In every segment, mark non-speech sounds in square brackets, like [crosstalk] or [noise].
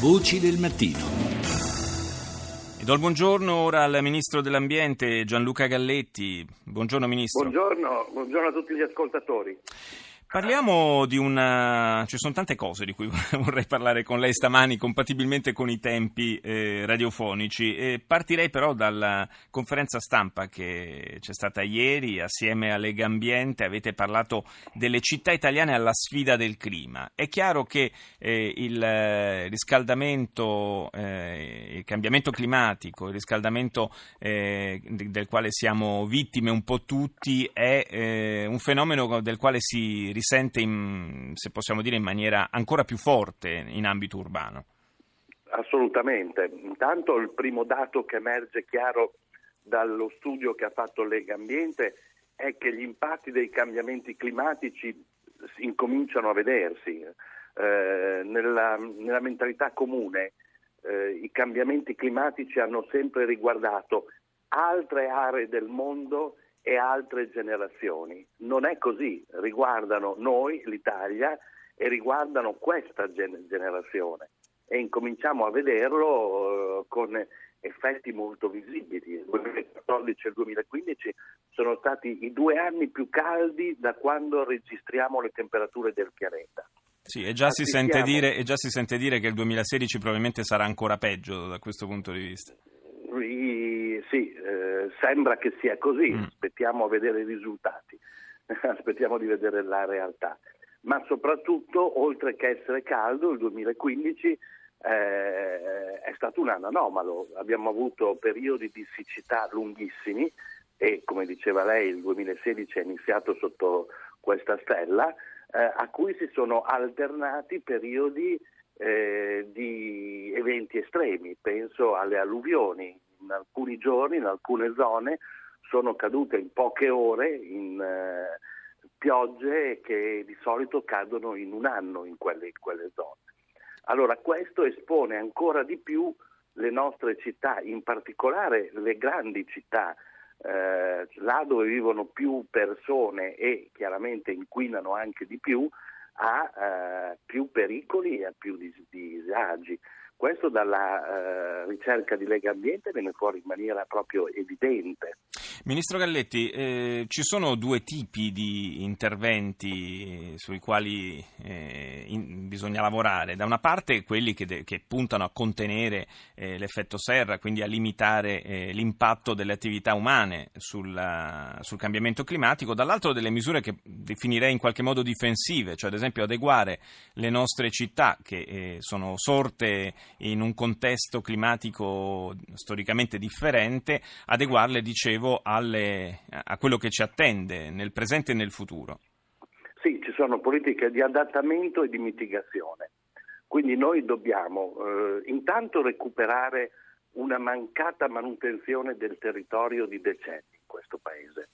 Voci del mattino. E do il buongiorno ora al Ministro dell'Ambiente Gianluca Galletti. Buongiorno Ministro. Buongiorno, buongiorno a tutti gli ascoltatori. Parliamo di una... ci sono tante cose di cui [laughs] vorrei parlare con lei stamani, compatibilmente con i tempi eh, radiofonici. E partirei però dalla conferenza stampa che c'è stata ieri, assieme a Lega Ambiente, avete parlato delle città italiane alla sfida del clima. È chiaro che eh, il riscaldamento, eh, il cambiamento climatico, il riscaldamento eh, del quale siamo vittime un po' tutti, è eh, un fenomeno del quale si risente, in, se possiamo dire, in maniera ancora più forte in ambito urbano. Assolutamente. Intanto il primo dato che emerge chiaro dallo studio che ha fatto Lega Ambiente è che gli impatti dei cambiamenti climatici incominciano a vedersi. Eh, nella, nella, mentalità comune eh, i cambiamenti climatici hanno sempre riguardato altre aree del mondo e altre generazioni. Non è così, riguardano noi, l'Italia, e riguardano questa gen- generazione e incominciamo a vederlo uh, con effetti molto visibili. Il 2014 e il 2015 sono stati i due anni più caldi da quando registriamo le temperature del pianeta. Sì, e già, si sente dire, e già si sente dire che il 2016 probabilmente sarà ancora peggio da questo punto di vista. Sì, eh, sembra che sia così, mm. aspettiamo a vedere i risultati, [laughs] aspettiamo di vedere la realtà. Ma soprattutto, oltre che essere caldo, il 2015 eh, è stato un anno anomalo, abbiamo avuto periodi di siccità lunghissimi e come diceva lei il 2016 è iniziato sotto questa stella, eh, a cui si sono alternati periodi eh, di eventi estremi, penso alle alluvioni, in alcuni giorni, in alcune zone, sono cadute in poche ore in eh, piogge che di solito cadono in un anno in quelle, in quelle zone. Allora questo espone ancora di più le nostre città, in particolare le grandi città, eh, là dove vivono più persone e chiaramente inquinano anche di più, a eh, più pericoli e a più disagi. Questo dalla eh, ricerca di Lega Ambiente viene fuori in maniera proprio evidente. Ministro Galletti, eh, ci sono due tipi di interventi sui quali eh, in, bisogna lavorare. Da una parte quelli che, de, che puntano a contenere eh, l'effetto serra, quindi a limitare eh, l'impatto delle attività umane sul, sul cambiamento climatico, dall'altro delle misure che definirei in qualche modo difensive, cioè ad esempio adeguare le nostre città che eh, sono sorte in un contesto climatico storicamente differente, adeguarle, dicevo, alle, a quello che ci attende nel presente e nel futuro. Sì, ci sono politiche di adattamento e di mitigazione. Quindi noi dobbiamo eh, intanto recuperare una mancata manutenzione del territorio di decenni in questo Paese.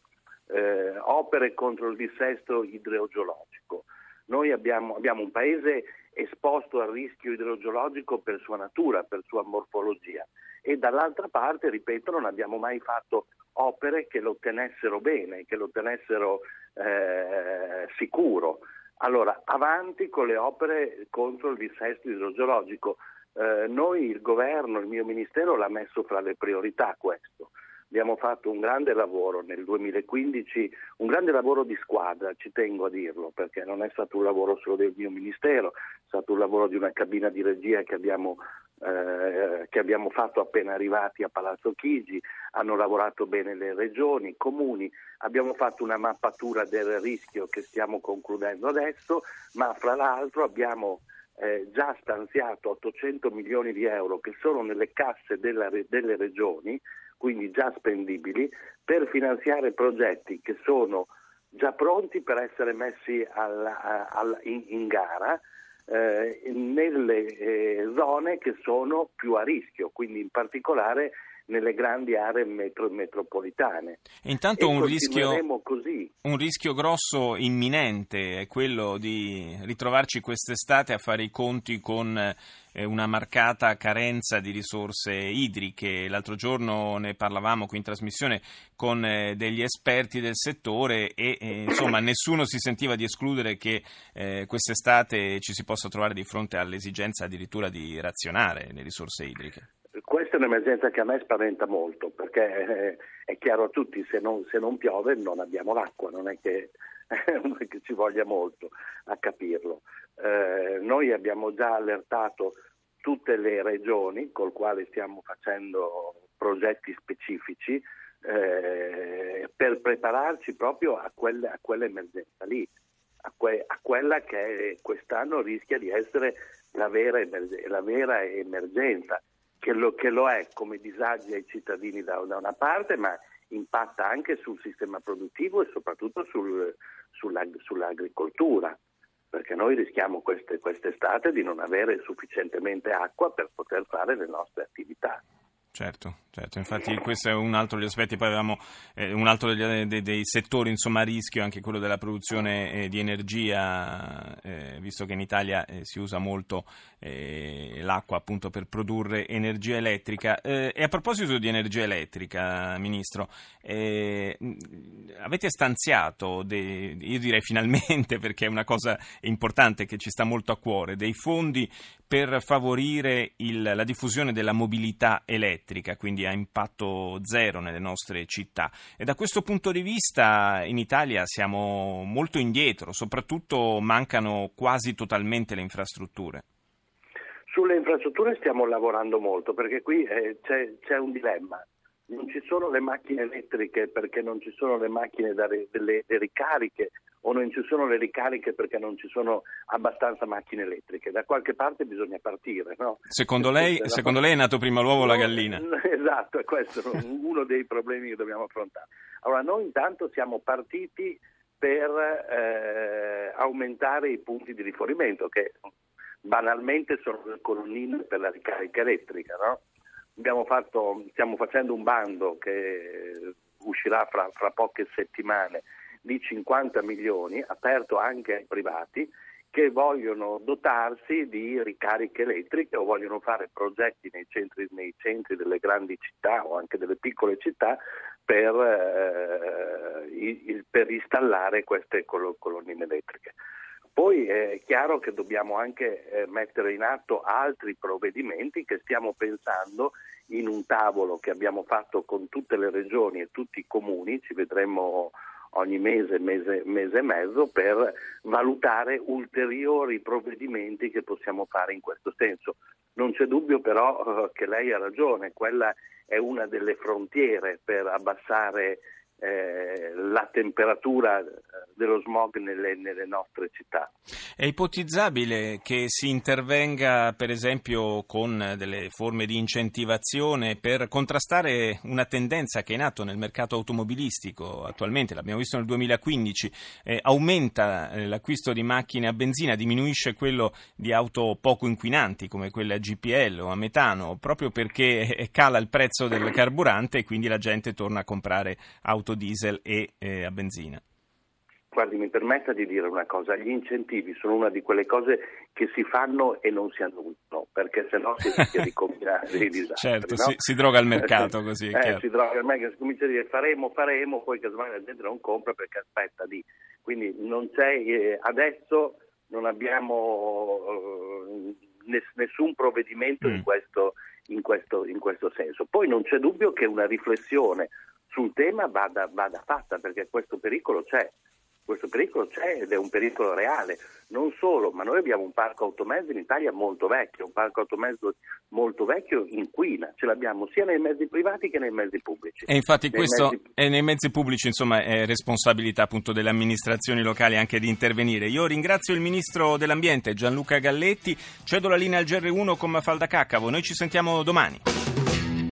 Eh, opere contro il dissesto idrogeologico. Noi abbiamo, abbiamo un paese esposto al rischio idrogeologico per sua natura, per sua morfologia e dall'altra parte, ripeto, non abbiamo mai fatto opere che lo tenessero bene, che lo tenessero eh, sicuro. Allora, avanti con le opere contro il dissesto idrogeologico. Eh, noi, il governo, il mio ministero l'ha messo fra le priorità questo. Abbiamo fatto un grande lavoro nel 2015, un grande lavoro di squadra, ci tengo a dirlo, perché non è stato un lavoro solo del mio ministero, è stato un lavoro di una cabina di regia che abbiamo, eh, che abbiamo fatto appena arrivati a Palazzo Chigi, hanno lavorato bene le regioni, i comuni, abbiamo fatto una mappatura del rischio che stiamo concludendo adesso, ma fra l'altro abbiamo eh, già stanziato 800 milioni di euro che sono nelle casse della, delle regioni quindi già spendibili, per finanziare progetti che sono già pronti per essere messi alla, alla, in, in, gara eh, nelle eh, zone che sono più a rischio, quindi in particolare nelle grandi aree metro, metropolitane. E intanto e un, rischio, un rischio grosso imminente è quello di ritrovarci quest'estate a fare i conti con eh, una marcata carenza di risorse idriche. L'altro giorno ne parlavamo qui in trasmissione con eh, degli esperti del settore e eh, insomma [coughs] nessuno si sentiva di escludere che quest'estate ci si possa trovare di fronte all'esigenza addirittura di razionare le risorse idriche. Questa è un'emergenza che a me spaventa molto perché è chiaro a tutti se non, se non piove non abbiamo l'acqua, non è che, non è [laughs] che ci voglia molto a capirlo. Eh, noi abbiamo già allertato tutte le regioni col quali stiamo facendo progetti specifici eh, per prepararci proprio a, quelle, a quell'emergenza lì, a, que, a, quella che quest'anno rischia di essere la vera, la vera emergenza, che lo, che lo, è come disagi ai cittadini da, da, una parte, ma impatta anche sul sistema produttivo e soprattutto sul, sulla, sull'agricoltura perché noi rischiamo queste, quest'estate di non avere sufficientemente acqua per poter fare le nostre attività. Certo, certo, infatti questo è un altro degli aspetti, poi avevamo eh, un altro degli, dei, dei, settori insomma, a rischio, anche quello della produzione eh, di energia, eh, visto che in Italia eh, si usa molto eh, l'acqua appunto per produrre energia elettrica. Eh, e a proposito di energia elettrica, Ministro, avete stanziato, dei, io direi finalmente [laughs] perché è una cosa importante che ci sta molto a cuore, dei fondi per favorire il, la diffusione della mobilità elettrica, quindi a impatto zero nelle nostre città. E da questo punto di vista in Italia siamo molto indietro, soprattutto mancano quasi totalmente le infrastrutture. Sulle infrastrutture stiamo lavorando molto perché qui eh, c'è, c'è un dilemma non ci sono le macchine elettriche perché non ci sono le macchine da le, le, le, ricariche o non ci sono le ricariche perché non ci sono abbastanza macchine elettriche. Da qualche parte bisogna partire. No? Secondo, lei, secondo lei, è nato prima l'uovo o la gallina? [laughs] Esatto, è questo uno dei problemi che dobbiamo affrontare. Allora, noi intanto siamo partiti per eh, aumentare i punti di rifornimento che banalmente sono le colonnine per la ricarica elettrica. No? Fatto, stiamo facendo un bando che uscirà fra, fra poche settimane di 50 milioni, aperto anche ai privati, che vogliono dotarsi di ricariche elettriche o vogliono fare progetti nei centri, nei centri delle grandi città o anche delle piccole città per, eh, per installare queste colonnine elettriche. Poi è chiaro che dobbiamo anche eh, mettere in atto altri provvedimenti che stiamo pensando in un tavolo che abbiamo fatto con tutte le regioni e tutti i comuni, ci vedremo ogni mese, mese, mese e mezzo per valutare ulteriori provvedimenti che possiamo fare in questo senso. Non c'è dubbio però eh, che lei ha ragione, quella è una delle frontiere per abbassare eh, la temperatura dello smog nelle, nelle, nostre città. È ipotizzabile che si intervenga per esempio con delle forme di incentivazione per contrastare una tendenza che è in atto nel mercato automobilistico attualmente, l'abbiamo visto nel 2015, eh, aumenta eh, l'acquisto di macchine a benzina, diminuisce quello di auto poco inquinanti come quelle a GPL o a metano, proprio perché cala il prezzo del carburante e quindi la gente torna a comprare auto diesel e eh, a benzina? Guardi, mi permetta di dire una cosa, gli incentivi sono una di quelle cose che si fanno e non si annunciano, perché sennò si rischia di combinare dei [laughs] disastri. Certo, no? si, si, droga il mercato [laughs] così. eh, si droga il mercato, si comincia a dire faremo, faremo, poi casomai la gente non compra perché aspetta di. Quindi non c'è, eh, adesso non abbiamo eh, nessun provvedimento mm. in, questo, in, questo, in questo senso. Poi non c'è dubbio che una riflessione sul tema vada, vada fatta perché questo pericolo c'è questo pericolo c'è ed è un pericolo reale. Non solo, ma noi abbiamo un parco automezzi in Italia molto vecchio, un parco automezzi molto vecchio inquina, ce l'abbiamo sia nei mezzi privati che nei mezzi pubblici. E infatti nei questo mezzi... è nei mezzi pubblici insomma è responsabilità appunto delle amministrazioni locali anche di intervenire. Io ringrazio il Ministro dell'Ambiente Gianluca Galletti, cedo la linea al GR1 con Mafalda Caccavo, noi ci sentiamo domani.